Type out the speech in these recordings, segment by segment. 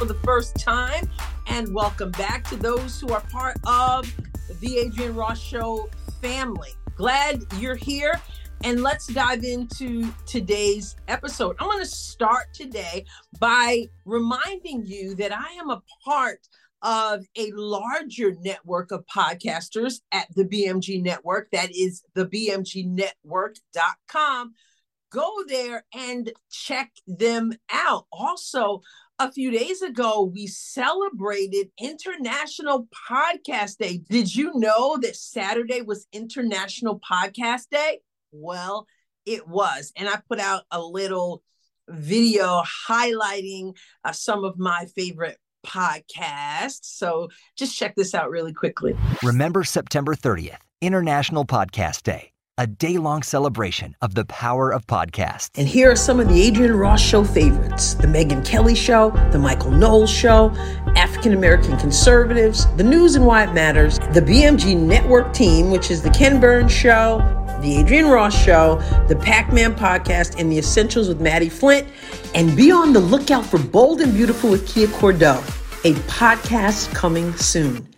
for the first time, and welcome back to those who are part of the Adrienne Ross Show family. Glad you're here. And let's dive into today's episode. I'm going to start today by reminding you that I am a part of a larger network of podcasters at the BMG Network. That is the BMGnetwork.com. Go there and check them out. Also, a few days ago, we celebrated International Podcast Day. Did you know that Saturday was International Podcast Day? Well, it was. And I put out a little video highlighting uh, some of my favorite podcasts. So just check this out really quickly. Remember September 30th, International Podcast Day, a day long celebration of the power of podcasts. And here are some of the Adrienne Ross Show favorites The Megyn Kelly Show, The Michael Knowles Show, African American Conservatives, The News and Why It Matters, The BMG Network Team, which is The Ken Burns Show, The Adrienne Ross Show, The Pac Man Podcast, and The Essentials with Maddie Flint. And be on the lookout for Bold and Beautiful with Kia Cordeaux, a podcast coming soon.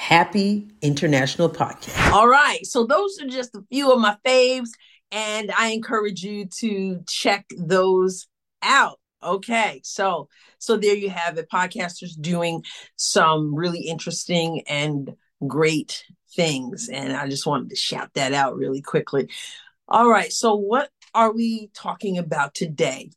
Happy International Podcast. All right. So, those are just a few of my faves, and I encourage you to check those out. Okay. So, so there you have it. Podcasters doing some really interesting and great things. And I just wanted to shout that out really quickly. All right. So, what are we talking about today?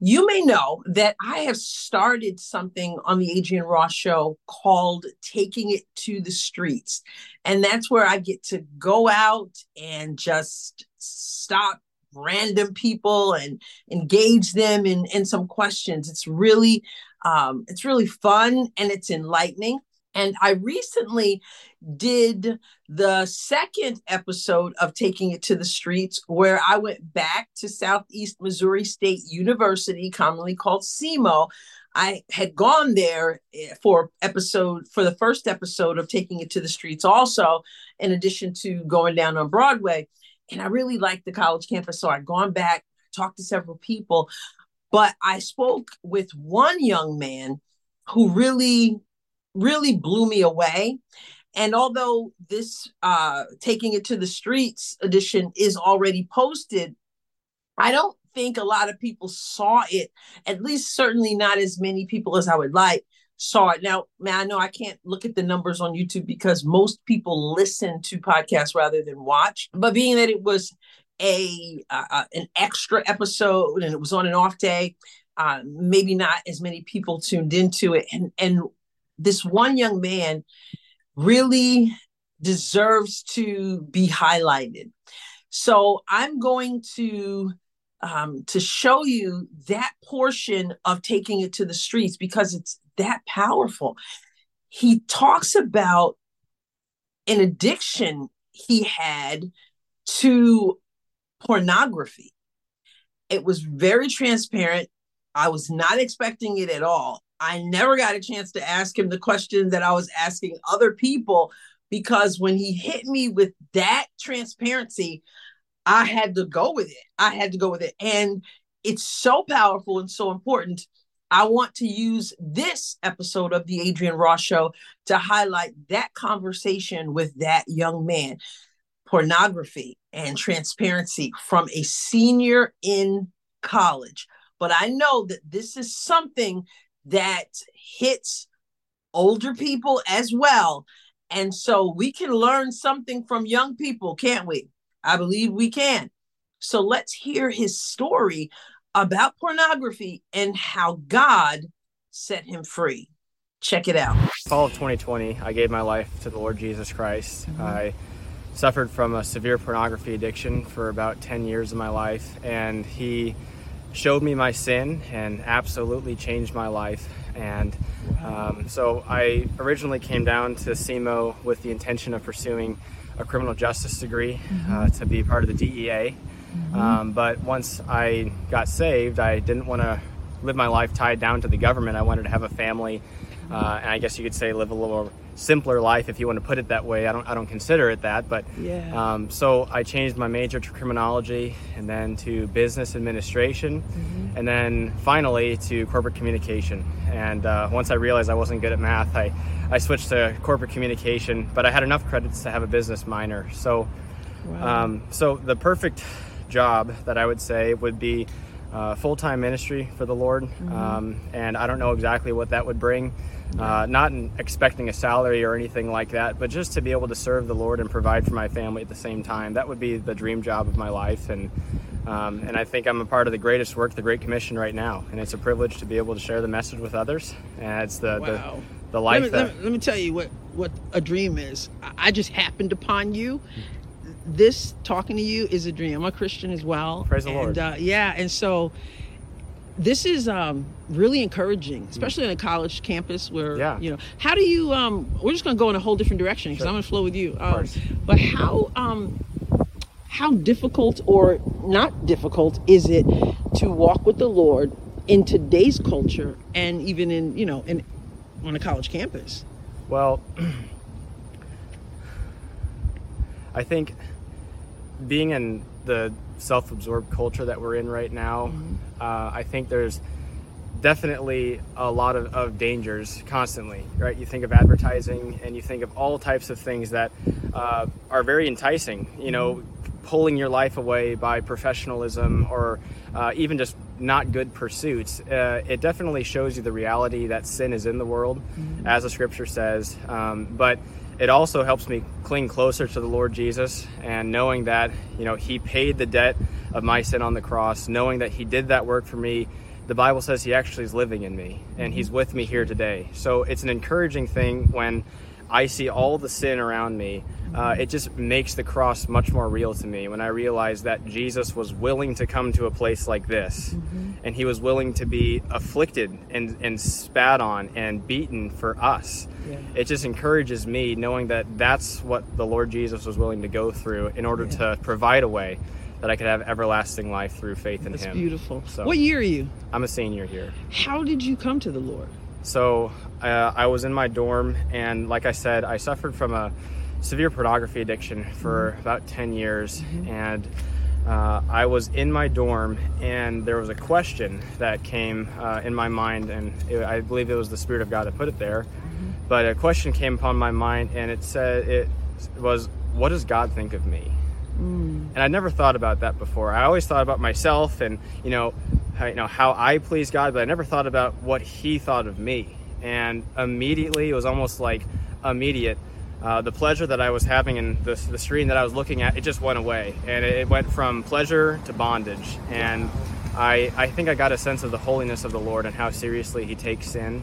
You may know that I have started something on the Adrienne Ross show called Taking It to the Streets. And that's where I get to go out and just stop random people and engage them in, in some questions. It's really um, it's really fun and it's enlightening. And I recently did the second episode of Taking It to the Streets, where I went back to Southeast Missouri State University, commonly called SEMO. I had gone there eh, for episode for the first episode of Taking It to the Streets, also, in addition to going down on Broadway. And I really liked the college campus. So I'd gone back, talked to several people, but I spoke with one young man who really really blew me away. And although this uh, Taking It to the Streets edition is already posted, I don't think a lot of people saw it, at least certainly not as many people as I would like saw it. Now, man, I know I can't look at the numbers on YouTube because most people listen to podcasts rather than watch. But being that it was a uh, uh an extra episode and it was on an off day, uh, maybe not as many people tuned into it. And and this one young man really deserves to be highlighted. So I'm going to um, to show you that portion of taking it to the streets because it's that powerful. He talks about an addiction he had to pornography. It was very transparent. I was not expecting it at all. I never got a chance to ask him the question that I was asking other people because when he hit me with that transparency, I had to go with it. I had to go with it. And it's so powerful and so important. I want to use this episode of the Adrienne Ross Show to highlight that conversation with that young man. Pornography and transparency from a senior in college. But I know that this is something that hits older people as well. And so we can learn something from young people, can't we? I believe we can. So let's hear his story about pornography and how God set him free. Check it out. Fall of 2020, I gave my life to the Lord Jesus Christ. Mm-hmm. I suffered from a severe pornography addiction for about 10 years of my life, and He showed me my sin and absolutely changed my life. And um, so I originally came down to SEMO with the intention of pursuing a criminal justice degree mm-hmm. uh, to be part of the DEA. Mm-hmm. Um, but once I got saved, I didn't want to live my life tied down to the government. I wanted to have a family, uh, and I guess you could say live a little simpler life if you want to put it that way. I don't I don't consider it that, but yeah. Um, so I changed my major to criminology, and then to business administration, mm-hmm. and then finally to corporate communication. And uh, once I realized I wasn't good at math, I I switched to corporate communication, but I had enough credits to have a business minor. So, wow. um, so the perfect job that I would say would be uh, full time ministry for the Lord. Mm-hmm. Um, and I don't know exactly what that would bring. Uh, not expecting a salary or anything like that, but just to be able to serve the Lord and provide for my family at the same time. That would be the dream job of my life. And um, and I think I'm a part of the greatest work, the Great Commission, right now. And it's a privilege to be able to share the message with others. And it's the wow. the, the life let me, that. Let me, let me tell you what what a dream is. I just happened upon you this talking to you is a dream. I'm a Christian as well. Praise the Lord. Uh, yeah, and so this is um, really encouraging, especially on a college campus where yeah. you know. How do you? Um, we're just going to go in a whole different direction because sure. I'm going to flow with you. Um, but how um, how difficult or not difficult is it to walk with the Lord in today's culture and even in you know in on a college campus? Well, I think being in the self-absorbed culture that we're in right now, mm-hmm. uh, I think there's definitely a lot of, of, dangers constantly, right? You think of advertising and you think of all types of things that uh, are very enticing, you know, pulling your life away by professionalism or uh, even just not good pursuits. Uh, it definitely shows you the reality that sin is in the world, mm-hmm. as the scripture says. Um, but it also helps me cling closer to the Lord Jesus and knowing that, you know, He paid the debt of my sin on the cross, knowing that He did that work for me. The Bible says He actually is living in me and He's with me here today. So it's an encouraging thing when I see all the sin around me. Uh, it just makes the cross much more real to me when I realize that Jesus was willing to come to a place like this mm-hmm. and he was willing to be afflicted and, and spat on and beaten for us. Yeah. It just encourages me knowing that that's what the Lord Jesus was willing to go through in order yeah. to provide a way that I could have everlasting life through faith in that's him. That's beautiful. So, what year are you? I'm a senior here. How did you come to the Lord? So uh, I was in my dorm, and like I said, I suffered from a severe pornography addiction for mm-hmm. about 10 years. Mm-hmm. And uh, I was in my dorm, and there was a question that came uh, in my mind, and it, I believe it was the Spirit of God that put it there. Mm-hmm. But a question came upon my mind, and it said, it was, What does God think of me? Mm. And I never thought about that before. I always thought about myself and, you know, how, you know how I please God, but I never thought about what He thought of me. And immediately, it was almost like immediate. Uh, the pleasure that I was having in the, the screen that I was looking at, it just went away, and it, it went from pleasure to bondage. And I, I think I got a sense of the holiness of the Lord and how seriously He takes sin.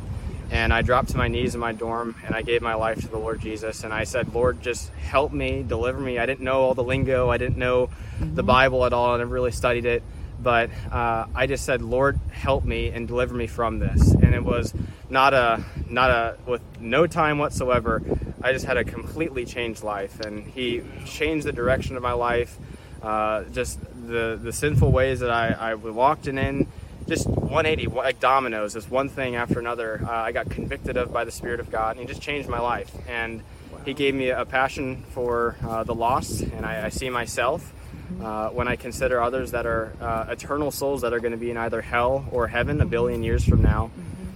And I dropped to my knees in my dorm and I gave my life to the Lord Jesus. And I said, Lord, just help me, deliver me. I didn't know all the lingo, I didn't know mm-hmm. the Bible at all, I never really studied it but uh, I just said, Lord, help me and deliver me from this. And it was not a, not a, with no time whatsoever. I just had a completely changed life, and He changed the direction of my life. Uh, just the the sinful ways that I, I walked in, just 180 like dominoes, just one thing after another. Uh, I got convicted of by the Spirit of God, and He just changed my life. And He gave me a passion for uh, the lost, and I, I see myself uh, when I consider others that are uh, eternal souls that are going to be in either hell or heaven a billion years from now.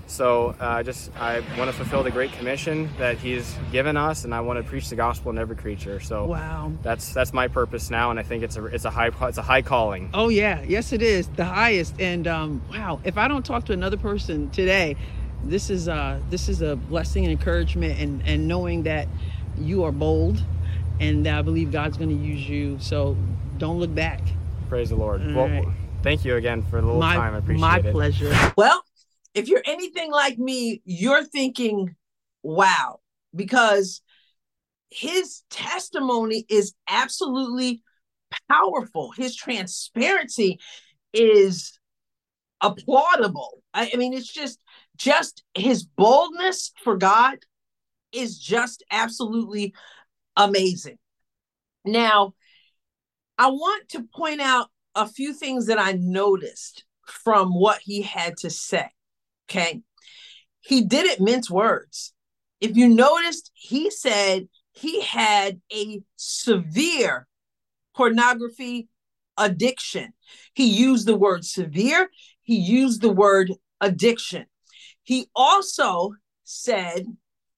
So uh, just I want to fulfill the great commission that He's given us, and I want to preach the gospel in every creature. So wow, that's that's my purpose now, and I think it's a it's a high it's a high calling. Oh yeah, yes it is the highest. And um, wow, if I don't talk to another person today, this is uh this is a blessing and encouragement, and and knowing that you are bold, and I believe God's going to use you. So don't look back. Praise the Lord. All well, right. thank you again for the little my, time. I appreciate my it. My pleasure. Well, if you're anything like me, you're thinking, wow, because his testimony is absolutely powerful. His transparency is applaudable. I, I mean, it's just just his boldness for God is just absolutely amazing. Now, I want to point out a few things that I noticed from what he had to say. Okay. He didn't mince words. If you noticed, he said he had a severe pornography addiction. He used the word severe, he used the word addiction. He also said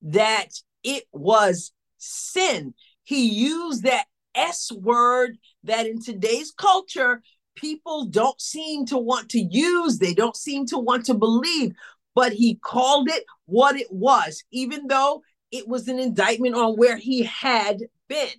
that it was sin. He used that S word that in today's culture, people don't seem to want to use, they don't seem to want to believe, but he called it what it was, even though it was an indictment on where he had been.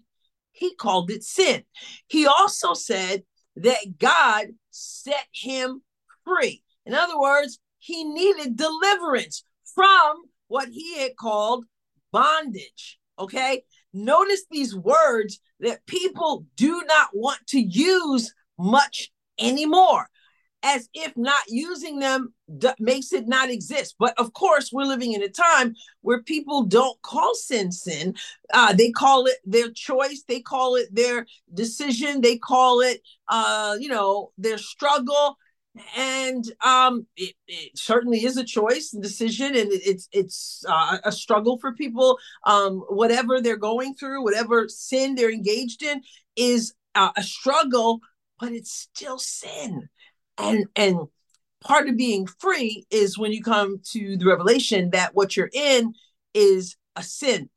He called it sin. He also said that God set him free. In other words, he needed deliverance from what he had called bondage. Okay. Notice these words that people do not want to use much anymore as if not using them makes it not exist. But of course, we're living in a time where people don't call sin sin. Uh, they call it their choice. They call it their decision. They call it, uh, you know, their struggle. And um, it, it certainly is a choice and decision, and it, it's it's uh, a struggle for people. Um, whatever they're going through, whatever sin they're engaged in, is uh, a struggle, but it's still sin. And and part of being free is when you come to the revelation that what you're in is a sin.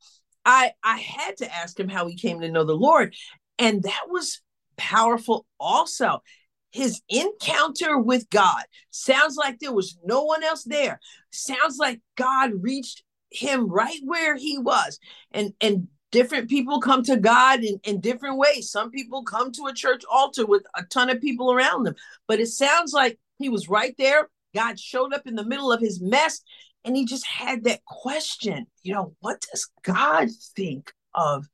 I i had to ask him how he came to know the lord and that was powerful also his encounter with god sounds like there was no one else there sounds like god reached him right where he was and and different people come to God in, in different ways. Some people come to a church altar with a ton of people around them, but it sounds like he was right there. God showed up in the middle of his mess and he just had that question, you know, what does God think of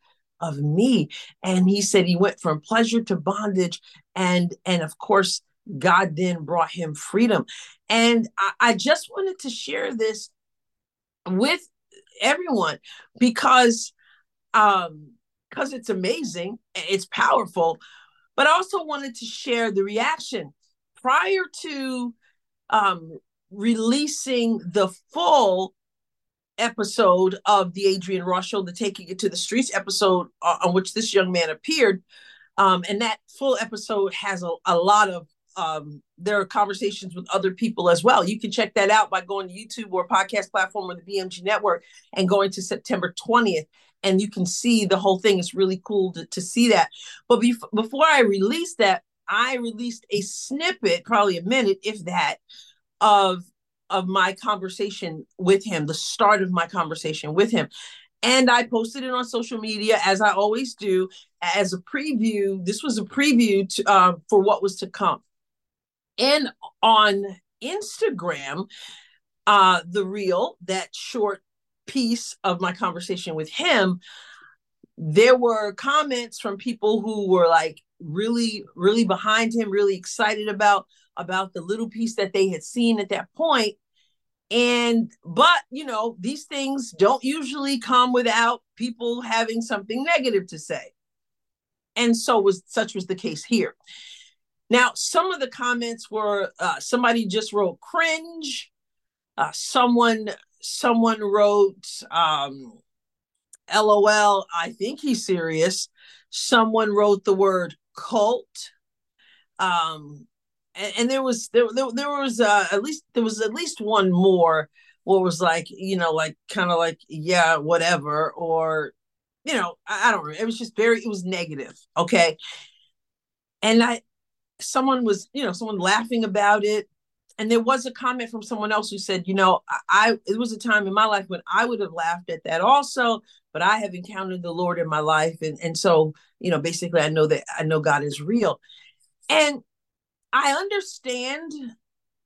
of me? And he said he went from pleasure to bondage and and of course God then brought him freedom. And I, I just wanted to share this with everyone because um because it's amazing it's powerful but i also wanted to share the reaction prior to um releasing the full episode of the Adrienne ross show the taking it to the streets episode uh, on which this young man appeared um and that full episode has a, a lot of um, there are conversations with other people as well. You can check that out by going to YouTube or podcast platform or the BMG network and going to September 20th and you can see the whole thing. It's really cool to, to see that. But bef- before I released that, I released a snippet, probably a minute, if that, of of my conversation with him, the start of my conversation with him. And I posted it on social media as I always do as a preview. This was a preview to, uh, for what was to come. And on Instagram, uh, the reel, that short piece of my conversation with him, there were comments from people who were like really, really behind him, really excited about about the little piece that they had seen at that point. And but you know, these things don't usually come without people having something negative to say. And so was such was the case here. Now, some of the comments were uh, somebody just wrote cringe. Uh, someone someone wrote um, lol i think he's serious someone wrote the word cult um, and, and, there was there, there, there was uh, at least there was at least one more what was like you know like kind of like yeah whatever or you know I, I don't know it was just very it was negative okay? And i someone was you know someone laughing about it and there was a comment from someone else who said, you know, I it was a time in my life when I would have laughed at that also, but I have encountered the Lord in my life, and and so you know, basically, I know that I know God is real, and I understand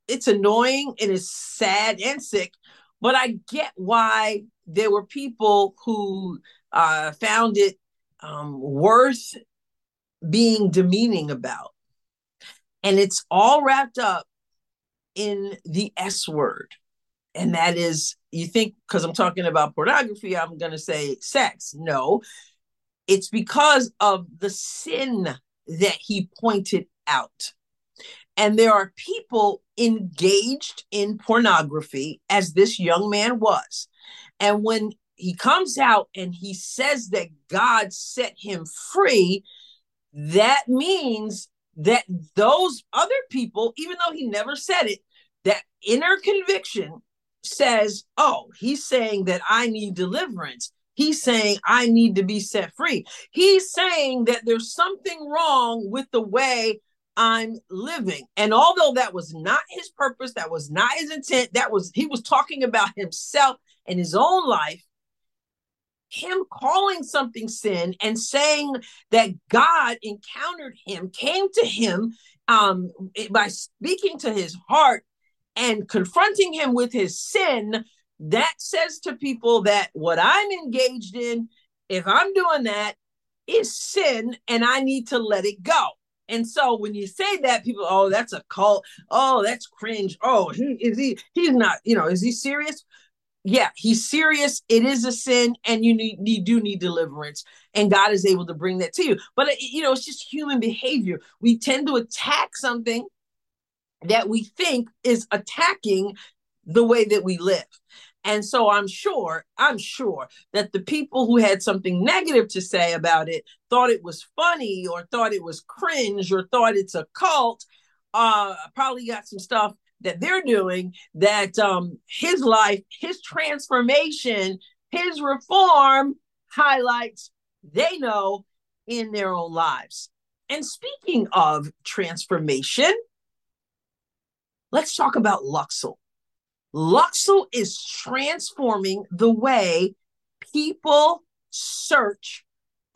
it's annoying and it's sad and sick, but I get why there were people who uh, found it um, worth being demeaning about, and it's all wrapped up in the S word. And that is, you think because I'm talking about pornography, I'm going to say sex. No, it's because of the sin that he pointed out. And there are people engaged in pornography, as this young man was. And when he comes out and he says that God set him free, that means that those other people, even though he never said it, that inner conviction says, Oh, he's saying that I need deliverance. He's saying I need to be set free. He's saying that there's something wrong with the way I'm living. And although that was not his purpose, that was not his intent, that was he was talking about himself and his own life. Him calling something sin and saying that God encountered him, came to him um, by speaking to his heart and confronting him with his sin, that says to people that what I'm engaged in, if I'm doing that, is sin and I need to let it go. And so when you say that, people, oh, that's a cult. Oh, that's cringe. Oh, he is he he's not, you know, is he serious? Yeah, he's serious. It is a sin, and you need you do need deliverance, and God is able to bring that to you. But uh, you know, it's just human behavior. We tend to attack something that we think is attacking the way that we live. And so I'm sure, I'm sure that the people who had something negative to say about it thought it was funny or thought it was cringe or thought it's a cult, uh, probably got some stuff that they're doing that um, his life, his transformation, his reform highlights they know in their own lives. And speaking of transformation, let's talk about Luxxle. Luxxle is transforming the way people search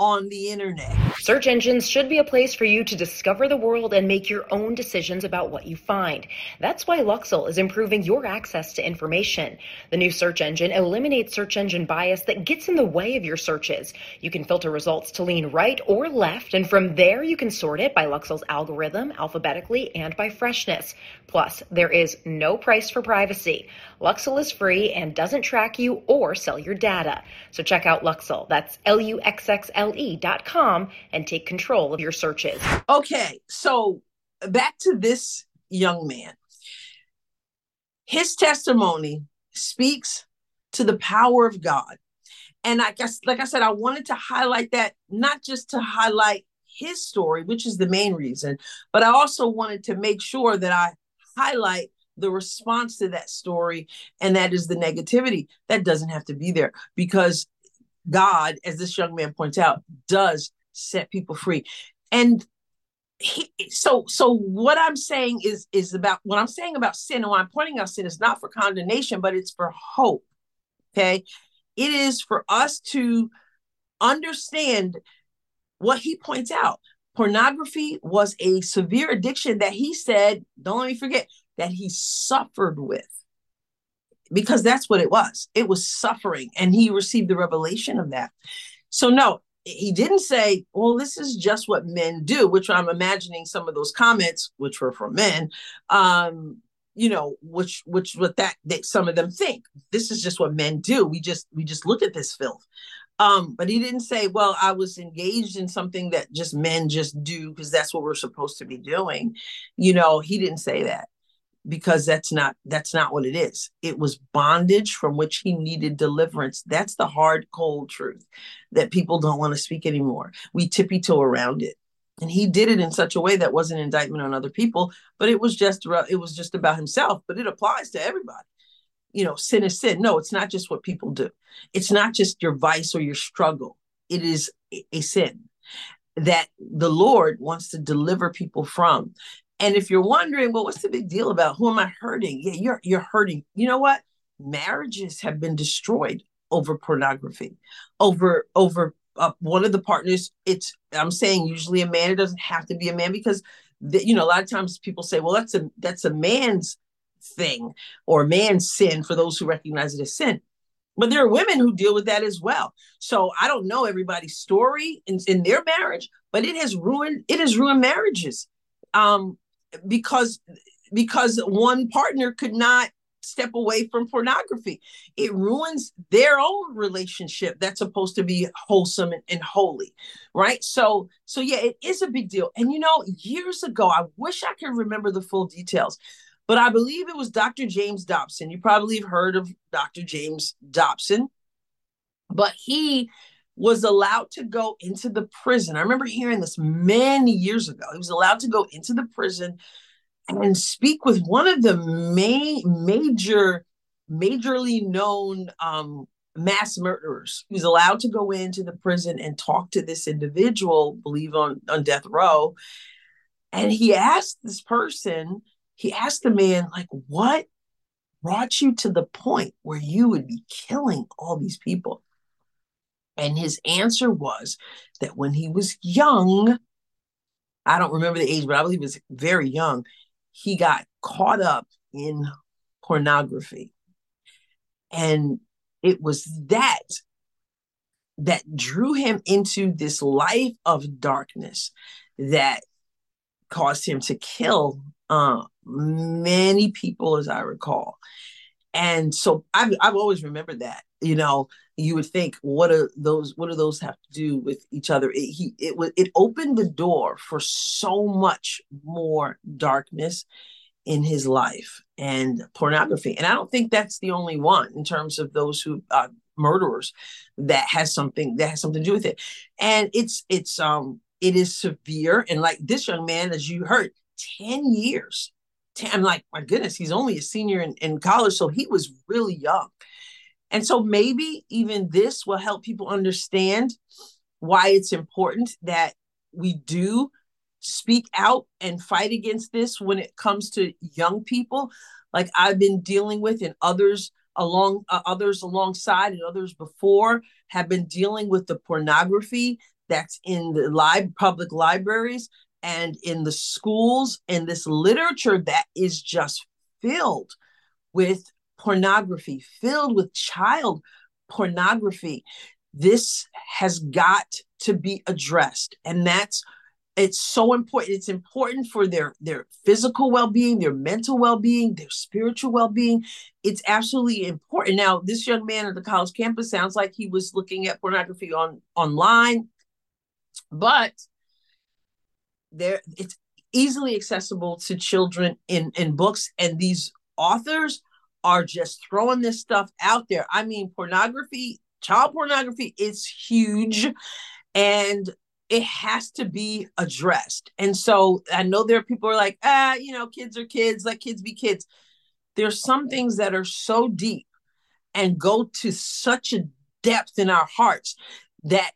on the internet. Search engines should be a place for you to discover the world and make your own decisions about what you find. That's why Luxxle is improving your access to information. The new search engine eliminates search engine bias that gets in the way of your searches. You can filter results to lean right or left, and from there you can sort it by Luxxle's algorithm, alphabetically, and by freshness. Plus, there is no price for privacy. Luxxle is free and doesn't track you or sell your data. So check out Luxxle. That's L-U-X-X-L-E dot com and take control of your searches. Okay, so back to this young man. His testimony speaks to the power of God. And I guess, like I said, I wanted to highlight that not just to highlight his story, which is the main reason, but I also wanted to make sure that I highlight the response to that story, and that is the negativity. That doesn't have to be there because God, as this young man points out, does set people free. And he, so so what I'm saying is is about what I'm saying about sin and what I'm pointing out sin is not for condemnation, but it's for hope. Okay. It is for us to understand what he points out. Pornography was a severe addiction that he said, don't let me forget, that he suffered with. Because that's what it was. It was suffering, and he received the revelation of that. So, no, he didn't say, well, this is just what men do, which I'm imagining some of those comments, which were from men, um, you know, which which what that that some of them think. This is just what men do. We just we just look at this filth. Um, but he didn't say, well, I was engaged in something that just men just do because that's what we're supposed to be doing. You know, he didn't say that because that's not that's not what it is. It was bondage from which he needed deliverance. That's the hard cold truth that people don't want to speak anymore. We tippy toe around it. And he did it in such a way that wasn't indictment on other people but it was just it was just about himself but it applies to everybody. You know sin is sin. No it's not just what people do. It's not just your vice or your struggle. It is a sin that the lord wants to deliver people from and if you're wondering, well, what's the big deal about who am I hurting? Yeah, you're you're hurting. You know what? Marriages have been destroyed over pornography, over over uh, one of the partners. It's I'm saying usually a man. It doesn't have to be a man because the, you know a lot of times people say, well, that's a that's a man's thing or man's sin for those who recognize it as sin. But there are women who deal with that as well. So I don't know everybody's story in, in their marriage, but it has ruined it has ruined marriages. Um, because because one partner could not step away from pornography. It ruins their own relationship that's supposed to be wholesome and, and, holy, right? So, so yeah, it is a big deal. And you know, years ago, I wish I could remember the full details, but I believe it was Dr. James Dobson. You probably have heard of Dr. James Dobson, but he was allowed to go into the prison. I remember hearing this many years ago. He was allowed to go into the prison and speak with one of the main major majorly known um, mass murderers he was allowed to go into the prison and talk to this individual believe on on death row and he asked this person he asked the man like what brought you to the point where you would be killing all these people and his answer was that when he was young i don't remember the age but i believe he was very young he got caught up in pornography. And it was that that drew him into this life of darkness that caused him to kill uh, many people, as I recall. And so I've, I've always remembered that, you know, you would think, what are those, what do those have to do with each other? It, he, it was, it opened the door for so much more darkness in his life and pornography. And I don't think that's the only one in terms of those who, uh, murderers that has something that has something to do with it. And it's, it's, um, it is severe. And like this young man, as you heard, 10 years I'm like, my goodness, he's only a senior in, in college. So he was really young. And so maybe even this will help people understand why it's important that we do speak out and fight against this when it comes to young people like I've been dealing with and others along uh, others alongside and others before have been dealing with the pornography that's in the live public libraries and in the schools and this literature that is just filled with pornography, filled with child pornography. This has got to be addressed. And that's it's so important it's important for their their physical well-being their mental well-being their spiritual well-being it's absolutely important now this young man at the college campus sounds like he was looking at pornography on online but there it's easily accessible to children in in books and these authors are just throwing this stuff out there. I mean pornography child pornography is huge and it has to be addressed. And so i know there are people are like ah you know kids are kids let kids be kids. There's some things that are so deep and go to such a depth in our hearts that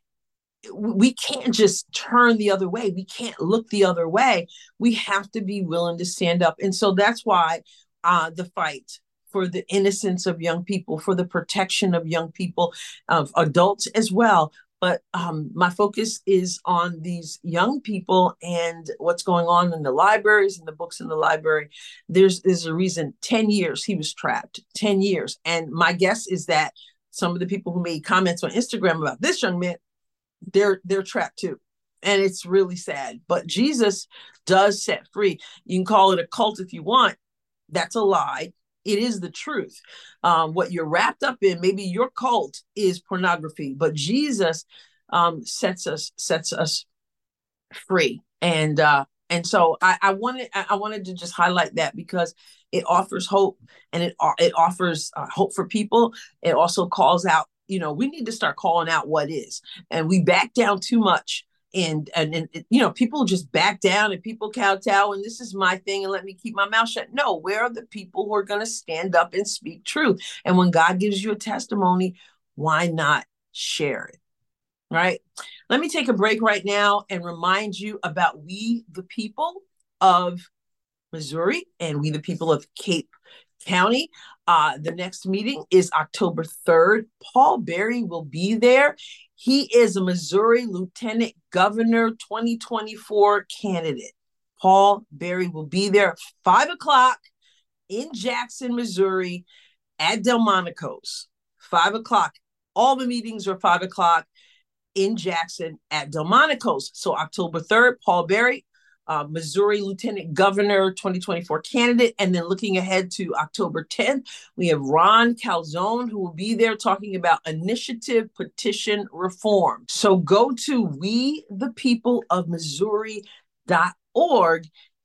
we can't just turn the other way. We can't look the other way. We have to be willing to stand up. And so that's why uh, the fight for the innocence of young people, for the protection of young people, of adults as well. But um, my focus is on these young people and what's going on in the libraries and the books in the library. There's, there's a reason 10 years he was trapped, 10 years. And my guess is that some of the people who made comments on Instagram about this young man they're they're trapped too. And it's really sad but jesus does set free. You can call it a cult if you want. That's a lie. It is the truth. Um, what you're wrapped up in maybe your cult is pornography but jesus um, sets us sets us free. And uh and so I, I wanted I wanted to just highlight that because it offers hope and it it offers uh, hope for people. It also calls out you know we need to start calling out what is. And we back down too much and and, and you know people just back down and people kowtow and this is my thing and let me keep my mouth shut. No where are the people who are going to stand up and speak truth? And when god gives you a testimony why not share it right? Let me take a break right now and remind you about we the people of missouri and we the people of cape County. Uh, the next meeting is October 3rd. Paul Berry will be there. He is a Missouri Lieutenant Governor 2024 candidate. Paul Berry will be there five o'clock in Jackson, Missouri at Delmonico's. Five o'clock. All the meetings are five o'clock in Jackson at Delmonico's. So October 3rd, Paul Berry uh, Missouri Lieutenant Governor 2024 candidate. And then looking ahead to October 10th, we have Ron Calzone, who will be there talking about initiative petition reform. So go to we the people of Missouri.org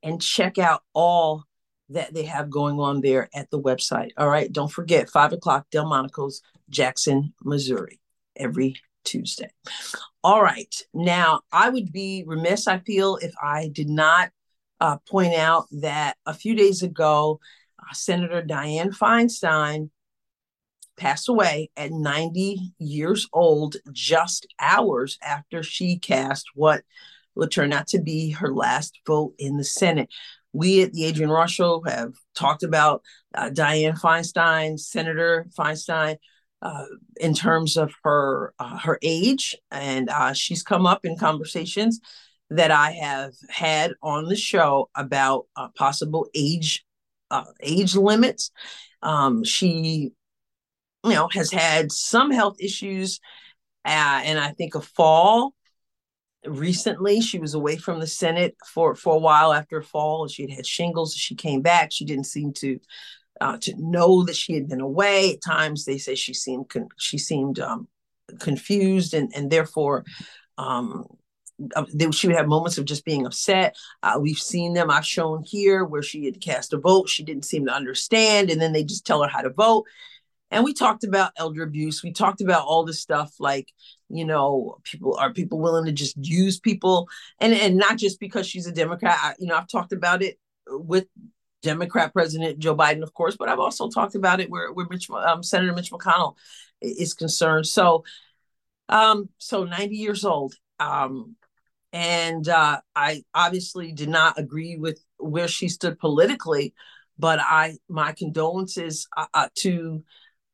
and check out all that they have going on there at the website. All right. Don't forget, five o'clock, Delmonico's, Jackson, Missouri, every Tuesday. All right. Now, I would be remiss, I feel, if I did not uh, point out that a few days ago, uh, Senator Dianne Feinstein passed away at 90 years old, just hours after she cast what would turn out to be her last vote in the Senate. We at the Adrienne Show have talked about uh, Dianne Feinstein, Senator Feinstein, uh, in terms of her uh, her age, and uh, she's come up in conversations that I have had on the show about uh, possible age uh, age limits. Um, she, you know, has had some health issues, uh, and I think a fall recently. She was away from the Senate for for a while after a fall. She had had shingles. She came back. She didn't seem to uh, to know that she had been away. At times, they say she seemed con- she seemed um, confused, and and therefore. Um, they, she would have moments of just being upset. Uh, we've seen them. I've shown here where she had cast a vote. She didn't seem to understand, and then they just tell her how to vote. And we talked about elder abuse. We talked about all this stuff, like you know, people are people willing to just use people, and and not just because she's a Democrat. I, you know, I've talked about it with Democrat President Joe Biden, of course, but I've also talked about it where, where Mitch, um, Senator Mitch McConnell is concerned. So, um, so 90 years old. Um, and uh, I obviously did not agree with where she stood politically, but I my condolences uh, uh to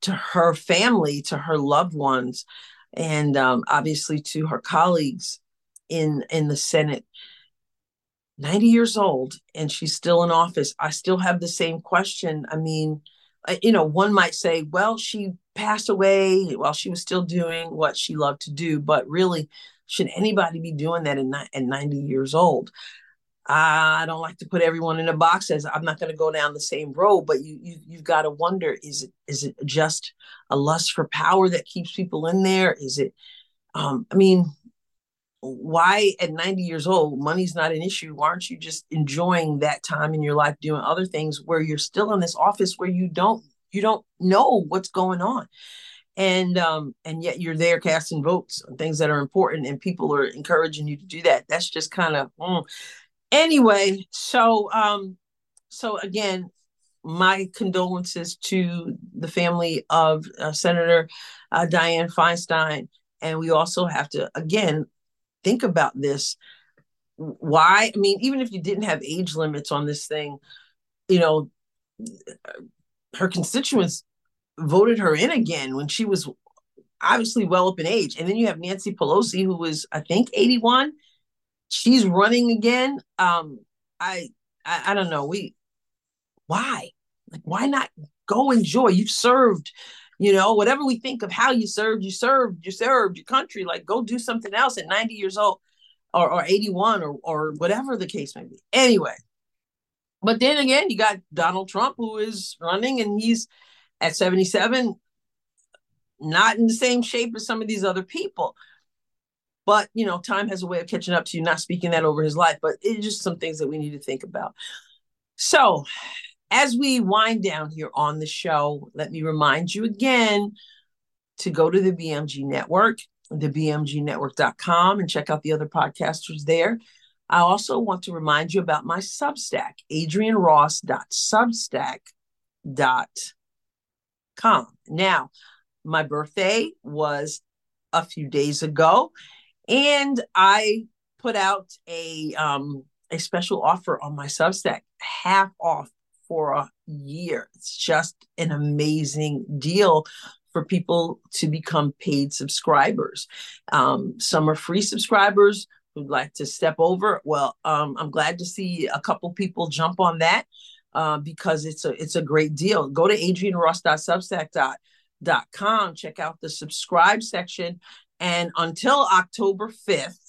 to her family, to her loved ones, and um, obviously to her colleagues in in the Senate 90 years old and she's still in office. I still have the same question. I mean, you know, one might say, well, she passed away while she was still doing what she loved to do, but really, should anybody be doing that at, at 90 years old? I don't like to put everyone in a box as I'm not going to go down the same road, but you, you you've got to wonder: is it is it just a lust for power that keeps people in there? Is it? Um, I mean, why at 90 years old money's not an issue? Why aren't you just enjoying that time in your life doing other things where you're still in this office where you don't you don't know what's going on? And um and yet you're there casting votes on things that are important and people are encouraging you to do that. That's just kind of mm. anyway so um so again my condolences to the family of uh, senator uh, dianne feinstein. And we also have to again think about this why i mean even if you didn't have age limits on this thing you know her constituents voted her in again when she was obviously well up in age. And then you have nancy pelosi who was i think 81 she's running again. Um i i, I don't know. We why? Like why not go enjoy? You've served you know whatever we think of how you served you served you served your country like go do something else at 90 years old or, or 81 or, or whatever the case may be. Anyway but then again you got donald trump who is running and he's at 77 not in the same shape as some of these other people. But you know time has a way of catching up to you not speaking that over his life but it's just some things that we need to think about. So as we wind down here on the show, let me remind you again to go to the BMG Network, the BMGnetwork.com, and check out the other podcasters there. I also want to remind you about my Substack, adrienneross.substack.com. Now, my birthday was a few days ago, and I put out a um, a special offer on my Substack, half off for a year. It's just an amazing deal for people to become paid subscribers. Um, some are free subscribers who'd like to step over. Well, um, I'm glad to see a couple people jump on that uh, because it's a it's a great deal. Go to adrienneross.substack.com, check out the subscribe section, and until October 5th,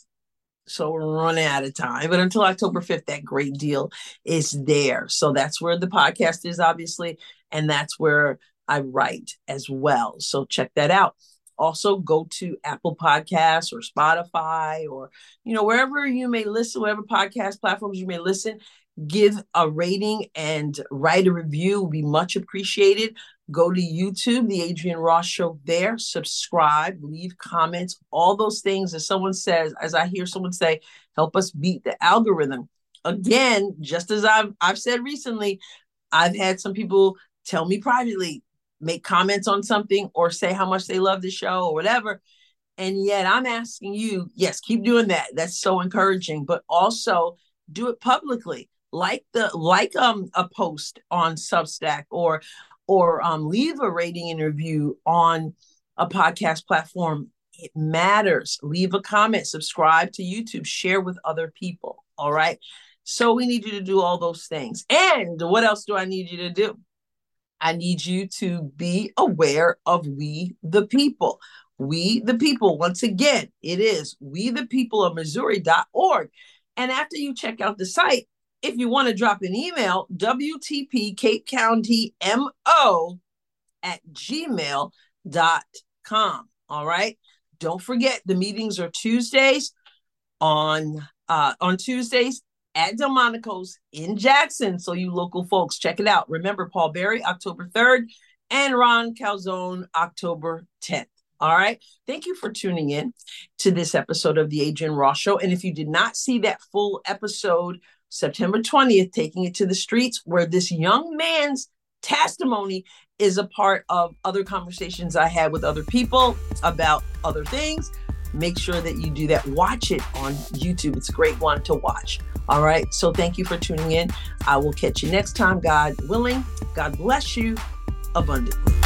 So we're running out of time. But until October 5th, that great deal is there. So that's where the podcast is, obviously. And that's where I write as well. So check that out. Also, go to Apple Podcasts or Spotify or, you know, wherever you may listen, whatever podcast platforms you may listen, give a rating and write a review will be much appreciated. Go to YouTube, the Adrienne Ross Show there, subscribe, leave comments, all those things. As someone says, as I hear someone say, help us beat the algorithm. Again, just as I've I've said recently, I've had some people tell me privately, make comments on something or say how much they love the show or whatever. And yet I'm asking you, yes, keep doing that. That's so encouraging, but also do it publicly. Like the like um a post on Substack or or um leave a rating and review on a podcast platform. It matters. Leave a comment, subscribe to YouTube, share with other people. All right. So we need you to do all those things. And what else do I need you to do? I need you to be aware of we the people. We the people, once again, it is we the people of Missouri.org. And after you check out the site, if you want to drop an email, WTP Cape County MO at gmail.com. All right. Don't forget the meetings are Tuesdays on uh on Tuesdays at Delmonico's in Jackson. So you local folks, check it out. Remember Paul Berry, October 3rd, and Ron Calzone, October 10th. All right. Thank you for tuning in to this episode of the Adrienne Ross Show. And if you did not see that full episode, September 20th, Taking It to the Streets, where this young man's testimony is a part of other conversations I had with other people about other things. Make sure that you do that. Watch it on YouTube. It's a great one to watch. All right. So thank you for tuning in. I will catch you next time, God willing. God bless you abundantly.